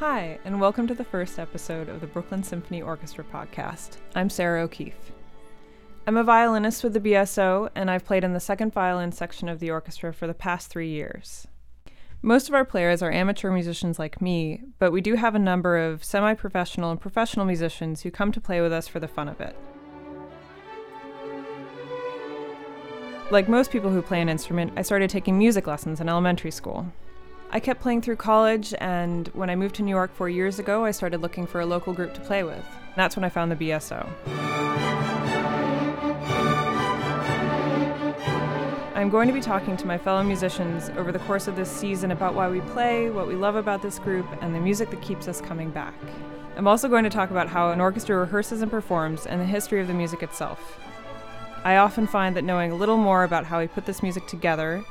Hi, and welcome to the first episode of the Brooklyn Symphony Orchestra podcast. I'm Sarah O'Keefe. I'm a violinist with the BSO, and I've played in the second violin section of the orchestra for the past three years. Most of our players are amateur musicians like me, but we do have a number of semi professional and professional musicians who come to play with us for the fun of it. Like most people who play an instrument, I started taking music lessons in elementary school. I kept playing through college, and when I moved to New York four years ago, I started looking for a local group to play with. That's when I found the BSO. I'm going to be talking to my fellow musicians over the course of this season about why we play, what we love about this group, and the music that keeps us coming back. I'm also going to talk about how an orchestra rehearses and performs and the history of the music itself. I often find that knowing a little more about how we put this music together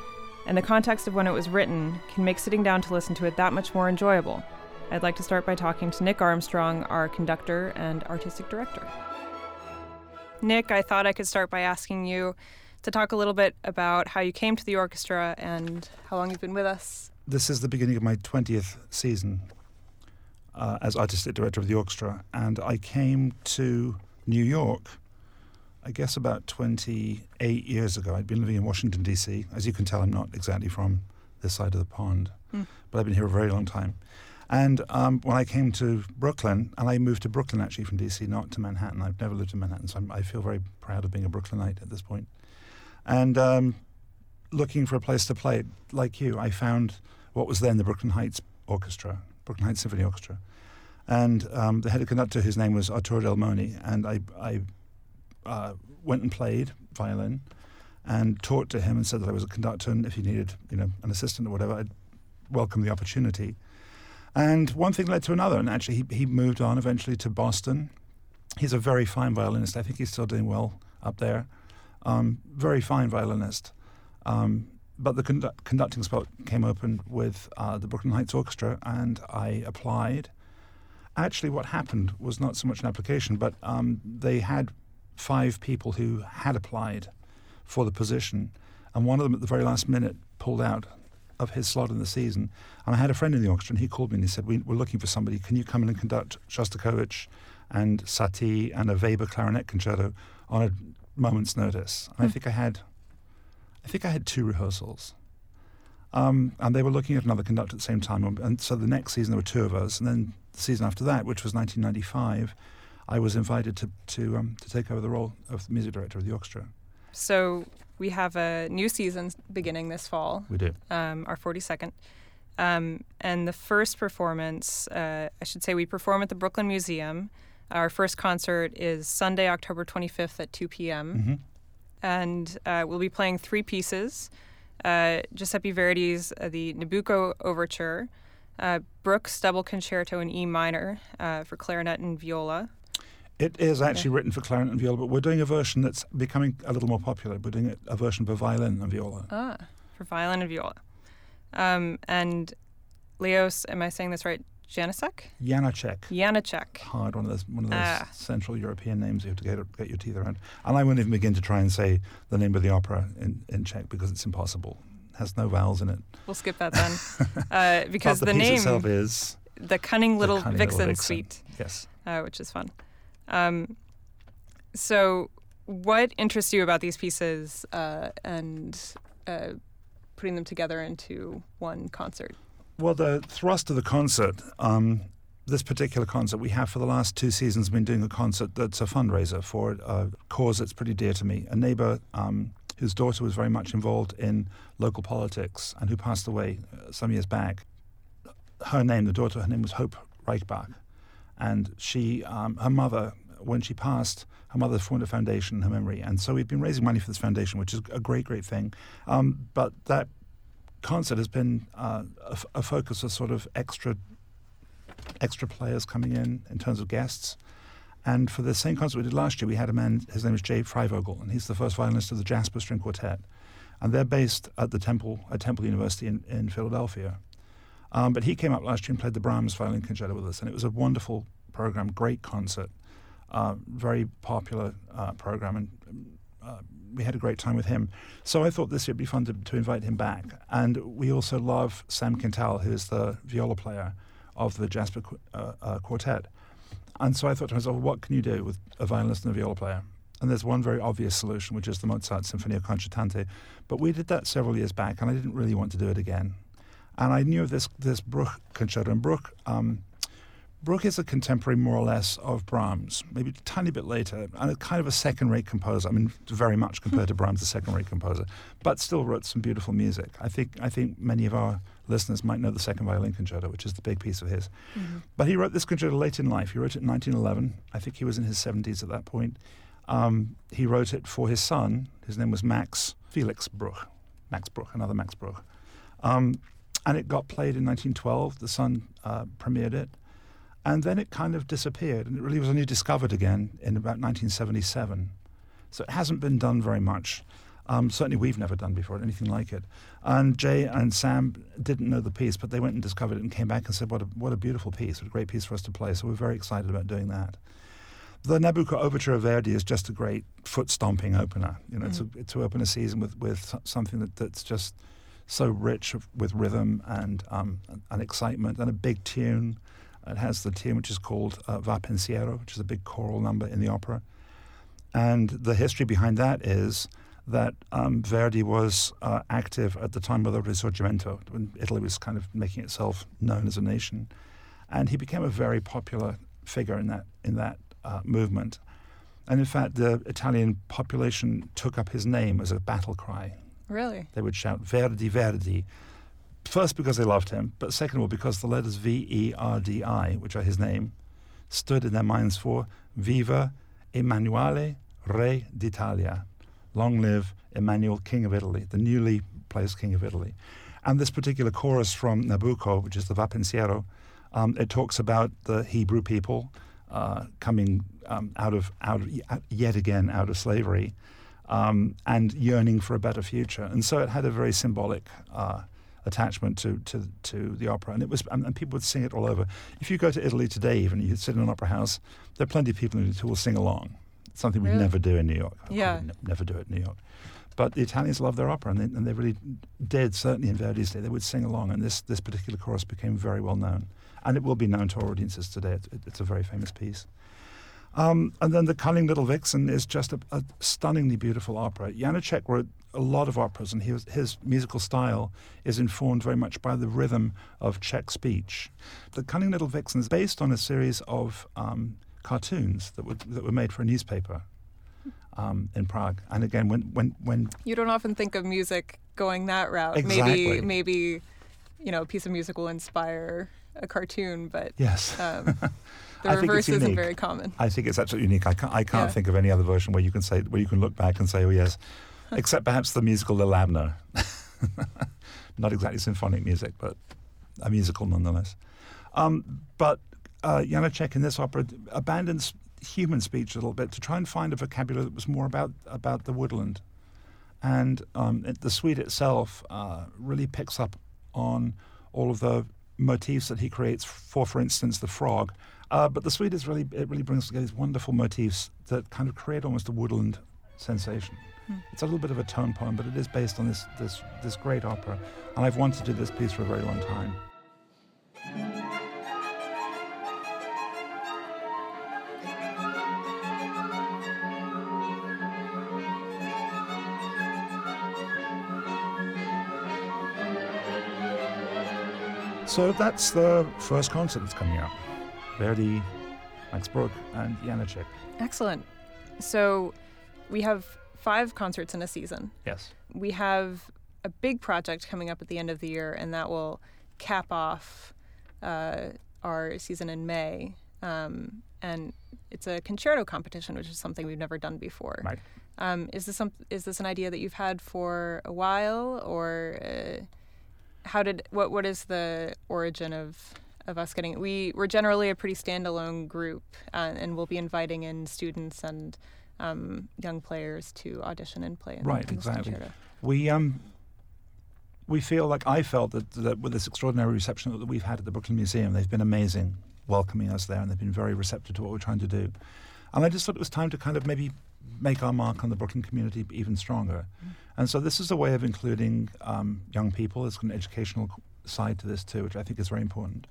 and the context of when it was written can make sitting down to listen to it that much more enjoyable. I'd like to start by talking to Nick Armstrong, our conductor and artistic director. Nick, I thought I could start by asking you to talk a little bit about how you came to the orchestra and how long you've been with us. This is the beginning of my 20th season uh, as artistic director of the orchestra, and I came to New York I guess about 28 years ago, I'd been living in Washington, D.C. As you can tell, I'm not exactly from this side of the pond, mm. but I've been here a very long time. And um, when I came to Brooklyn, and I moved to Brooklyn actually from DC, not to Manhattan. I've never lived in Manhattan, so I'm, i feel very proud of being a Brooklynite at this point. And um, looking for a place to play, like you, I found what was then the Brooklyn Heights Orchestra, Brooklyn Heights Symphony Orchestra. And um, the head conductor, his name was Arturo Delmoni, and I, I uh, went and played violin and talked to him and said that I was a conductor and if he needed, you know, an assistant or whatever, I'd welcome the opportunity. And one thing led to another, and actually he, he moved on eventually to Boston. He's a very fine violinist. I think he's still doing well up there. Um, very fine violinist. Um, but the condu- conducting spot came open with uh, the Brooklyn Heights Orchestra, and I applied. Actually, what happened was not so much an application, but um, they had five people who had applied for the position, and one of them at the very last minute pulled out of his slot in the season. And I had a friend in the orchestra, and he called me and he said, we, are looking for somebody. Can you come in and conduct Shostakovich and Satie and a Weber clarinet concerto on a moment's notice?" And I hmm. think I had, I think I had two rehearsals. Um, and they were looking at another conductor at the same time. And so the next season there were two of us, and then the season after that, which was 1995, I was invited to to um, to take over the role of the music director of the orchestra. So we have a new season beginning this fall. We do. Um, our 42nd. Um, and the first performance, uh, I should say, we perform at the Brooklyn Museum. Our first concert is Sunday, October 25th at 2 p.m. Mm-hmm. And uh, we'll be playing three pieces uh, Giuseppe Verdi's uh, The Nabucco Overture, uh, Bruch's Double Concerto in E minor uh, for clarinet and viola, it is actually yeah. written for clarinet and viola, but we're doing a version that's becoming a little more popular. We're doing a version for violin and viola. Ah, for violin and viola. Um, and Leos, am I saying this right? Janacek? Janacek. Janacek. Hard, one of those, one of those ah. Central European names you have to get, get your teeth around. And I won't even begin to try and say the name of the opera in, in Czech because it's impossible. It has no vowels in it. We'll skip that then. uh, because the, the name itself is the cunning little, cunning vixen, little vixen, suite. Yes. Uh, which is fun. Um, so, what interests you about these pieces uh, and uh, putting them together into one concert? Well, the thrust of the concert, um, this particular concert, we have for the last two seasons been doing a concert that's a fundraiser for a cause that's pretty dear to me. A neighbor um, whose daughter was very much involved in local politics and who passed away uh, some years back. Her name, the daughter, her name was Hope Reichbach and she, um, her mother, when she passed, her mother formed a foundation in her memory, and so we've been raising money for this foundation, which is a great, great thing. Um, but that concert has been uh, a, a, focus of sort of extra, extra players coming in in terms of guests. And for the same concert we did last year, we had a man. His name is Jay Freivogel, and he's the first violinist of the Jasper String Quartet, and they're based at the Temple at Temple University in, in Philadelphia. Um, but he came up last year and played the Brahms Violin Concerto with us, and it was a wonderful program, great concert, uh, very popular uh, program, and uh, we had a great time with him. So I thought this would be fun to, to invite him back. And we also love Sam Quintal, who is the viola player of the Jasper uh, uh, Quartet. And so I thought to myself, what can you do with a violinist and a viola player? And there's one very obvious solution, which is the Mozart Sinfonia Concertante. But we did that several years back, and I didn't really want to do it again. And I knew of this this Bruch concerto, and Bruch um, Bruch is a contemporary, more or less, of Brahms, maybe a tiny bit later, and a kind of a second-rate composer. I mean, very much compared to Brahms, a second-rate composer, but still wrote some beautiful music. I think I think many of our listeners might know the Second Violin Concerto, which is the big piece of his. Mm-hmm. But he wrote this concerto late in life. He wrote it in 1911. I think he was in his 70s at that point. Um, he wrote it for his son. His name was Max Felix Bruch. Max Bruch, another Max Bruch. Um, and it got played in 1912. The son uh, premiered it. And then it kind of disappeared, and it really was only discovered again in about 1977. So it hasn't been done very much. Um, certainly, we've never done before anything like it. And Jay and Sam didn't know the piece, but they went and discovered it and came back and said, "What a what a beautiful piece! What a great piece for us to play." So we're very excited about doing that. The Nabucco Overture of Verdi is just a great foot stomping opener. You know, mm. to, to open a season with with something that, that's just so rich with rhythm and um, and excitement and a big tune it has the tune which is called uh, Va Pensiero, which is a big choral number in the opera. And the history behind that is that um, Verdi was uh, active at the time of the Risorgimento, when Italy was kind of making itself known as a nation. And he became a very popular figure in that, in that uh, movement. And in fact, the Italian population took up his name as a battle cry. Really? They would shout, Verdi, Verdi, First, because they loved him, but second of all, because the letters V E R D I, which are his name, stood in their minds for Viva Emanuele, Re d'Italia. Long live Emmanuel, King of Italy, the newly placed King of Italy. And this particular chorus from Nabucco, which is the Va Pensiero, um, it talks about the Hebrew people uh, coming um, out of out of, yet again out of slavery um, and yearning for a better future. And so it had a very symbolic uh, attachment to, to, to the opera. And it was, and, and, people would sing it all over. If you go to Italy today, even you sit in an opera house, there are plenty of people who will sing along. It's something we really? never do in New York. Yeah, ne- never do it in New York. But the Italians love their opera, and they, and they really did. Certainly in Verdi's day, they would sing along, and this this particular chorus became very well known, and it will be known to our audiences today. It, it, it's a very famous piece. Um, and then The Cunning Little Vixen is just a, a, stunningly beautiful opera. Janacek wrote a lot of operas, and was, his musical style is informed very much by the rhythm of Czech speech. The Cunning Little Vixen is based on a series of um, cartoons that were, that were made for a newspaper um, in Prague. And again, when, when, when. You don't often think of music going that route. Exactly. Maybe, maybe, you know, a piece of music will inspire a cartoon, but. Yes. Um, The I reverse isn't very common. I think it's absolutely unique. I can't, I can't yeah. think of any other version where you can say where you can look back and say, oh yes, except perhaps the musical Li'l Abner. Not exactly symphonic music, but a musical nonetheless. Um, but uh, Janacek in this opera abandons human speech a little bit to try and find a vocabulary that was more about about the woodland, and um, it, the suite itself uh, really picks up on all of the motifs that he creates for, for instance, the frog uh, but the suite is really it really brings together these wonderful motifs that kind of create almost a woodland sensation. Hmm. It's a little bit of a tone poem, but it is based on this this this great opera, and I've wanted to do this piece for a very long time. So that's the first concert that's coming up. Verdi, Max Bruch, and Janacek. Excellent. So we have five concerts in a season. Yes. We have a big project coming up at the end of the year, and that will cap off uh, our season in May. Um, and it's a concerto competition, which is something we've never done before. Right. Um, is this some? Is this an idea that you've had for a while, or uh, how did what? What is the origin of of us getting we we're generally a pretty standalone group uh, and we'll be inviting in students and um, young players to audition and play in, right in exactly we um we feel like I felt that, that with this extraordinary reception that we've had at the Brooklyn Museum they've been amazing welcoming us there and they've been very receptive to what we're trying to do and I just thought it was time to kind of maybe make our mark on the Brooklyn community even stronger mm. And so this is a way of including um, young people there's an educational side to this too which I think is very important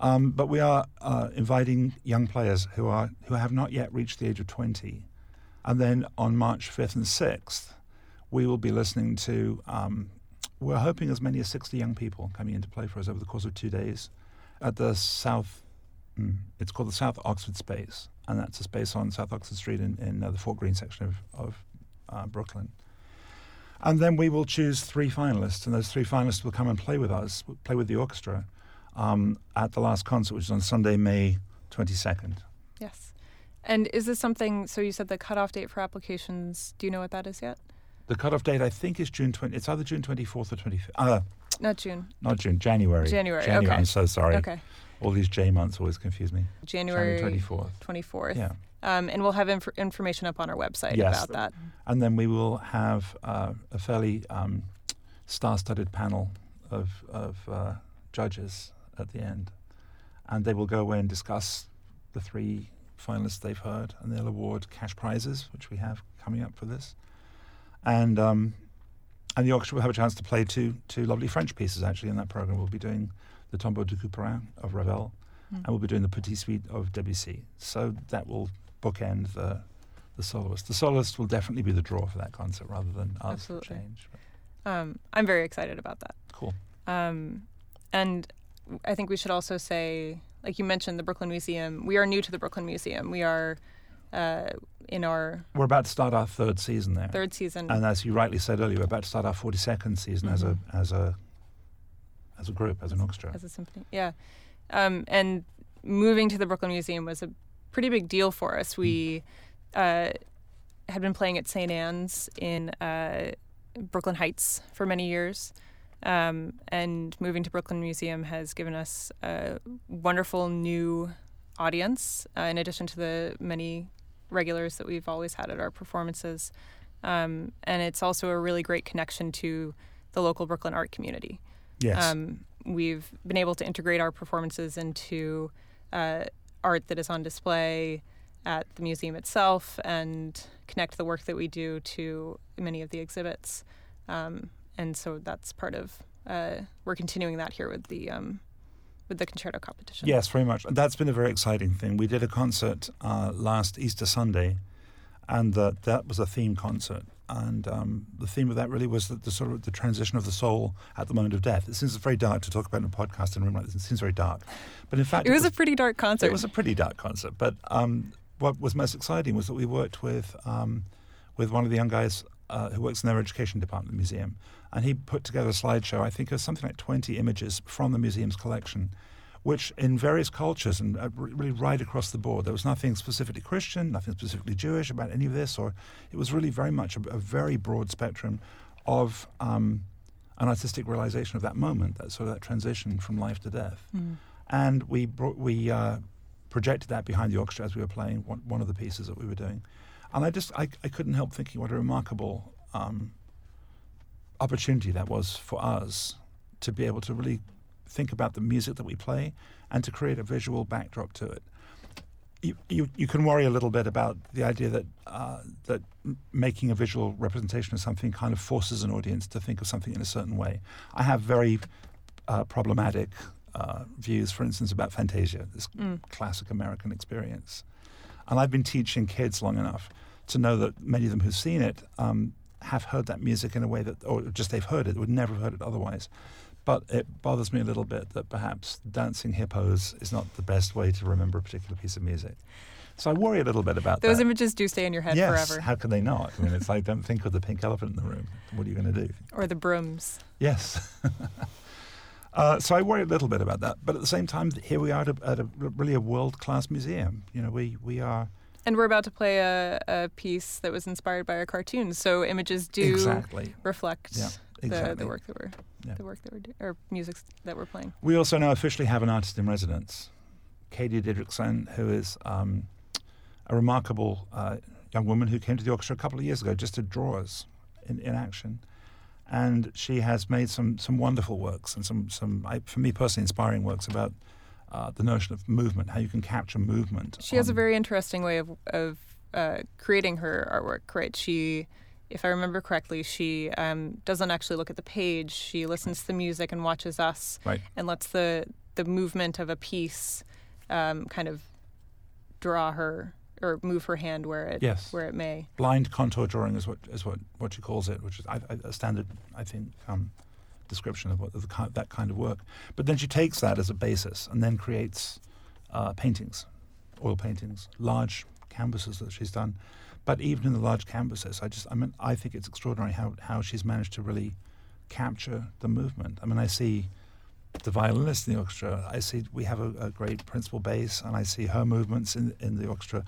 Um, but we are uh, inviting young players who are who have not yet reached the age of 20. And then on March 5th and 6th, we will be listening to, um, we're hoping as many as 60 young people coming in to play for us over the course of two days at the South, mm, it's called the South Oxford Space. And that's a space on South Oxford Street in, in uh, the Fort Greene section of, of uh, Brooklyn. And then we will choose three finalists, and those three finalists will come and play with us, play with the orchestra um, at the last concert, which is on Sunday, May 22nd. Yes. And is this something? So you said the cutoff date for applications. Do you know what that is yet? The cutoff date, I think, is June 20. It's either June 24th or 25th. Uh, Not June. not June, January. January, January. okay. I'm so sorry. Okay. All these J months always confuse me. January January 24th. 24th. Yeah. Um, and we'll have inf- information up on our website Yes. about that. And then we will have uh, a fairly um, star-studded panel of, of uh, judges at the end, and they will go away and discuss the three finalists they've heard, and they'll award cash prizes, which we have coming up for this, and um, and the orchestra will have a chance to play two two lovely French pieces actually in that program. We'll be doing the Tombeau de Couperin of Ravel, Mm. and we'll be doing the Petit Suite of Debussy. So that will bookend the the soloist. The soloist will definitely be the draw for that concert rather than us Absolutely. change. Um, I'm very excited about that. Cool. Um, and I think we should also say, like you mentioned, the Brooklyn Museum. We are new to the Brooklyn Museum. We are uh, in our We're about to start our third season there. third season. And as you rightly said earlier, we're about to start our 42nd season as a Mhm. as a as a group, as an orchestra. as a symphony. Yeah. Um, and moving to the Brooklyn Museum was a pretty big deal for us. We uh, had been playing at St. Anne's in uh, Brooklyn Heights for many years. Um, and moving to Brooklyn Museum has given us a wonderful new audience, uh, in addition to the many regulars that we've always had at our performances. Um, and it's also a really great connection to the local Brooklyn art community. yes. Um, we've been able to integrate our performances into uh, art that is on display at the museum itself and connect the work that we do to many of the exhibits. Um, and so that's part of uh, we're continuing that here with the um, with the concerto competition. Yes, very much. That's been a very exciting thing. We did a concert uh, last Easter Sunday, and that that was a theme concert. And um, the theme of that really was the, the sort of the transition of the soul at the moment of death. It seems very dark to talk about in a podcast in a room like this. It seems very dark, but in fact, It was a pretty dark concert. It was a pretty dark concert, but um, what was most exciting was that we worked with um, with one of the young guys uh, who works in their education department at the museum, and he put together a slideshow. I think of something like 20 images from the museum's collection, which in various cultures and uh, really right across the board, there was nothing specifically Christian, nothing specifically Jewish about any of this, or it was really very much a, a very broad spectrum of um, an artistic realization of that moment, that sort of that transition from life to death. Mm. and we brought, we uh, projected that behind the orchestra as we were playing one, one of the pieces that we were doing, and I just I, I couldn't help thinking what a remarkable um, opportunity that was for us to be able to really think about the music that we play and to create a visual backdrop to it. You, you, you can worry a little bit about the idea that uh, that making a visual representation of something kind of forces an audience to think of something in a certain way. I have very uh, problematic uh, views, for instance, about Fantasia, this Mm. classic American experience. And I've been teaching kids long enough to know that many of them who've seen it um, have heard that music in a way that, or just they've heard it, would never have heard it otherwise. But it bothers me a little bit that perhaps dancing hippos is not the best way to remember a particular piece of music. So I worry a little bit about Those that. images do stay in your head yes, forever. how can they not? I mean, it's like don't think of the pink elephant in the room. What are you going to do? or the brooms. Yes. uh, so I worry a little bit about that, but at the same time, here we are at a, at a really a world class museum. You know, we we are And we're about to play a, a piece that was inspired by a cartoon, so images do exactly reflect Yeah, exactly. the work that we're Yeah. the work that we're doing or music that we're playing. We also now officially have an artist in residence, Katie Didrikson, who is um, a remarkable uh, young woman who came to the orchestra a couple of years ago just to draw us in, in action. And she has made some, some wonderful works and some, some I, for me personally, inspiring works about uh, the notion of movement, how you can capture movement. She has a very interesting way of of uh, creating her artwork. Right? She, if I remember correctly, she um, doesn't actually look at the page. She listens to the music and watches us, Right. and lets the the movement of a piece um, kind of draw her or move her hand where it Yes. where it may. Blind contour drawing is what is what, what she calls it, which is I, I, a standard, I think, um, description of what of the, that kind of work. But then she takes that as a basis and then creates uh, paintings, oil paintings, large canvases that she's done. But even in the large canvases, I just I mean I think it's extraordinary how how she's managed to really capture the movement. I mean I see the violinist in the orchestra. I see we have a, a great principal bass, and I see her movements in in the orchestra.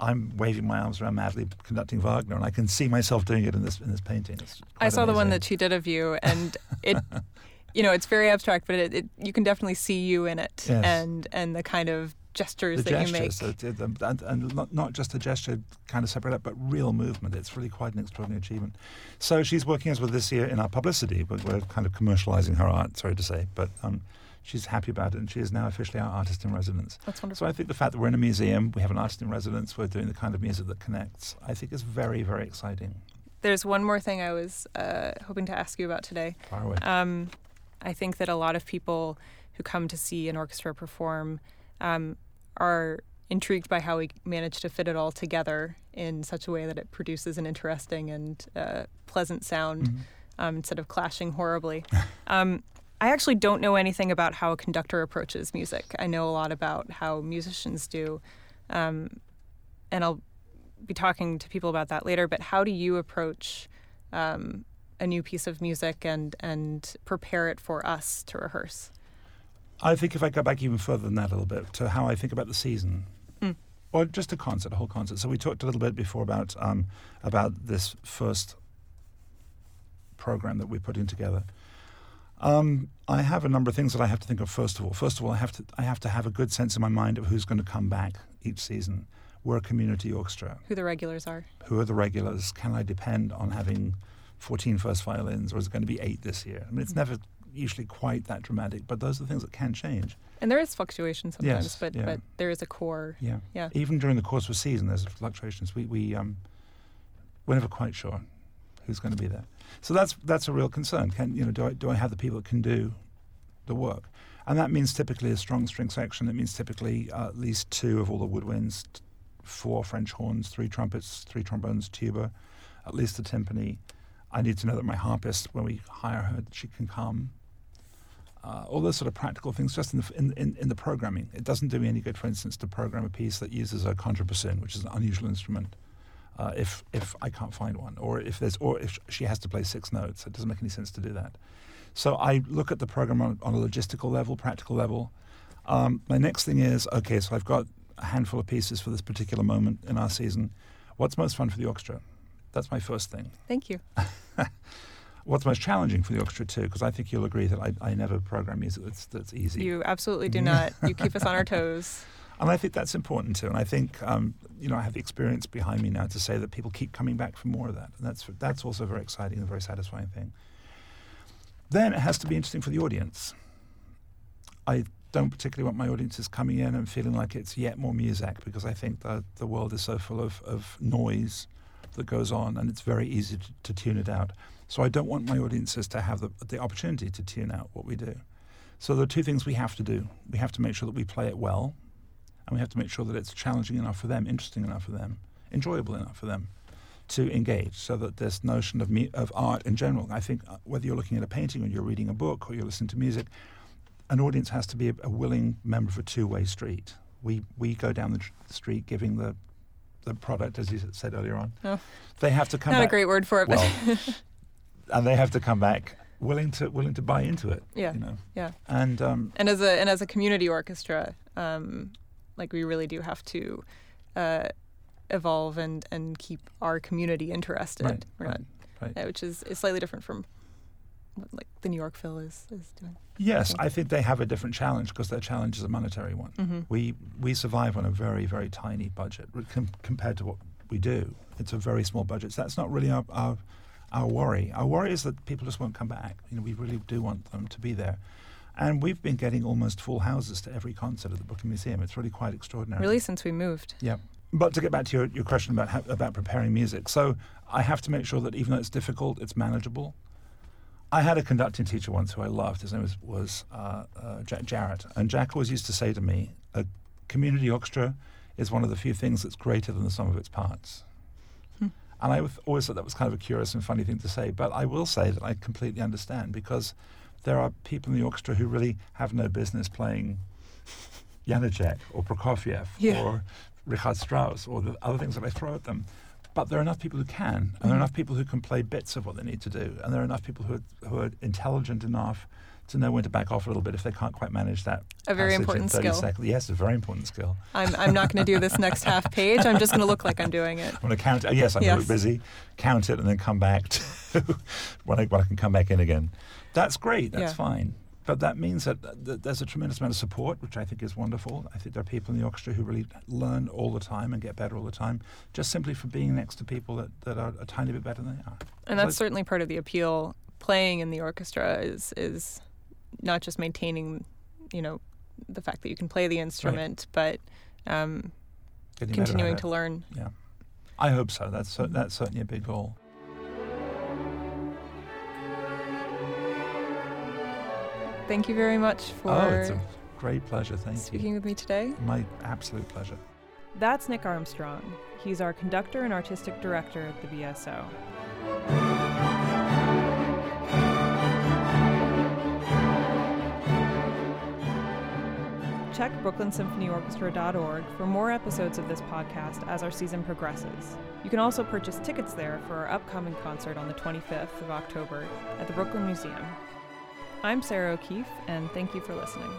I'm waving my arms around madly, conducting Wagner, and I can see myself doing it in this in this painting. I saw the one that she did of you, and it, you know, it's very abstract, but it, it you can definitely see you in it, Yes. and and the kind of gestures the that you make. the- the- and, and not, not just a gesture kind of separate up, but real movement. It's really quite an extraordinary achievement. So she's working as well this year in our publicity. We're, we're kind of commercializing her art, sorry to say, but um, she's happy about it, and she is now officially our artist in residence. That's wonderful. So. I think the fact that we're in a museum, we have an artist in residence, we're doing the kind of music that connects, I think is very, very exciting. There's one more thing I was uh, hoping to ask you about today. Far away. Um, I think that a lot of people who come to see an orchestra perform um, are intrigued by how we manage to fit it all together in such a way that it produces an interesting and uh, pleasant sound Mhm. um, instead of clashing horribly. um, I actually don't know anything about how a conductor approaches music. I know a lot about how musicians do, um, and I'll be talking to people about that later. But how do you approach um, a new piece of music and and prepare it for us to rehearse? I think if I go back even further than that a little bit to how I think about the season, Mm. or just a concert, a whole concert. So we talked a little bit before about um, about this first program that we're putting together. Um, I have a number of things that I have to think of. First of all, first of all, I have to I have to have a good sense in my mind of who's going to come back each season. We're a community orchestra. Who the regulars are? Who are the regulars? Can I depend on having 14 first violins, or is it going to be eight this year? I mean, it's never usually quite that dramatic, but those are the things that can change. And there is fluctuation sometimes, Yes, but yeah. but there is a core. Yeah. Yeah. Even during the course of a season, there's fluctuations. We we um, we're never quite sure who's going to be there. So that's that's a real concern. Can you know do I do I have the people that can do the work? And that means typically a strong string section. It means typically uh, at least two of all the woodwinds, t- four French horns, three trumpets, three trombones, tuba, at least the timpani. I need to know that my harpist, when we hire her, she can come. Uh, all those sort of practical things, just in the, in, in, in the programming. It doesn't do me any good, for instance, to program a piece that uses a contrabassoon, which is an unusual instrument, uh, if if I can't find one, or if there's, or if she has to play six notes. It doesn't make any sense to do that. So I look at the program on, on a logistical level, practical level. Um, my next thing is okay. So I've got a handful of pieces for this particular moment in our season. What's most fun for the orchestra? That's my first thing. Thank you. What's most challenging for the orchestra too? Because I think you'll agree that I, I never program music that's that's easy. You absolutely do not. You keep us on our toes. And I think that's important too. And I think, um, you know, I have the experience behind me now to say that people keep coming back for more of that. And that's, that's also a very exciting and very satisfying thing. Then it has to be interesting for the audience. I don't particularly want my audiences coming in and feeling like it's yet more music because I think that the world is so full of, of noise that goes on and it's very easy to, to tune it out. So I don't want my audiences to have the, the opportunity to tune out what we do. So there are two things we have to do. We have to make sure that we play it well, and we have to make sure that it's challenging enough for them, interesting enough for them, enjoyable enough for them to engage. So that this notion of me, of art in general, I think uh, whether you're looking at a painting or you're reading a book or you're listening to music, an audience has to be a, a willing member of a two-way street. We we go down the tr- street giving the the product, as you said earlier on. Oh. They have to come Not back. a great word for it, but well, and they have to come back willing to willing to buy into it. Yeah. You know. yeah. And um, And as a and as a community orchestra, um, like we really do have to uh, evolve and and keep our community interested. Right, We're right, not, right. uh, which is, is slightly different from like the New York Phil is is doing. Yes, I think they have a different challenge because their challenge is a monetary one. Mm-hmm. We we survive on a very very tiny budget com- compared to what we do. It's a very small budget. So that's not really our, our our worry. Our worry is that people just won't come back. You know, we really do want them to be there. And we've been getting almost full houses to every concert at the Brooklyn Museum. It's really quite extraordinary. Really, since we moved. Yeah. But to get back to your, your question about how, about preparing music, so I have to make sure that even though it's difficult, it's manageable. I had a conducting teacher once who I loved. His name was, was uh, uh, Jack Jarrett. And Jack always used to say to me, a community orchestra is one of the few things that's greater than the sum of its parts. Hmm. And I always thought that was kind of a curious and funny thing to say, but I will say that I completely understand because there are people in the orchestra who really have no business playing Janacek or Prokofiev Yeah. or Richard Strauss or the other things that I throw at them. But there are enough people who can, and there are Mhm. enough people who can play bits of what they need to do, and there are enough people who are, who are intelligent enough to know when to back off a little bit if they can't quite manage that. A very important 30 skill. Seconds. Yes, a very important skill. I'm, I'm not going to do this next half page. I'm just going to look like I'm doing it. I'm going to count. uh, Yes, I'm Yes. busy. Count it and then come back to when I, when I can come back in again. That's great. That's Yeah. fine. But that means that uh, th- there's a tremendous amount of support, which I think is wonderful. I think there are people in the orchestra who really learn all the time and get better all the time, just simply for being next to people that, that are a tiny bit better than they are. And So that's certainly part of the appeal. Playing in the orchestra is is not just maintaining, you know, the fact that you can play the instrument, but um, getting better at continuing to learn. Yeah, I hope so. That's that's certainly a big goal. Thank you very much oh, for oh, it's a great pleasure. Thank speaking with me today. My absolute pleasure. That's Nick Armstrong. He's our conductor and artistic director at the BSO. Check brooklynsymphonyorchestra.org for more episodes of this podcast as our season progresses. You can also purchase tickets there for our upcoming concert on the 25th of October at the Brooklyn Museum. I'm Sarah O'Keefe, and thank you for listening.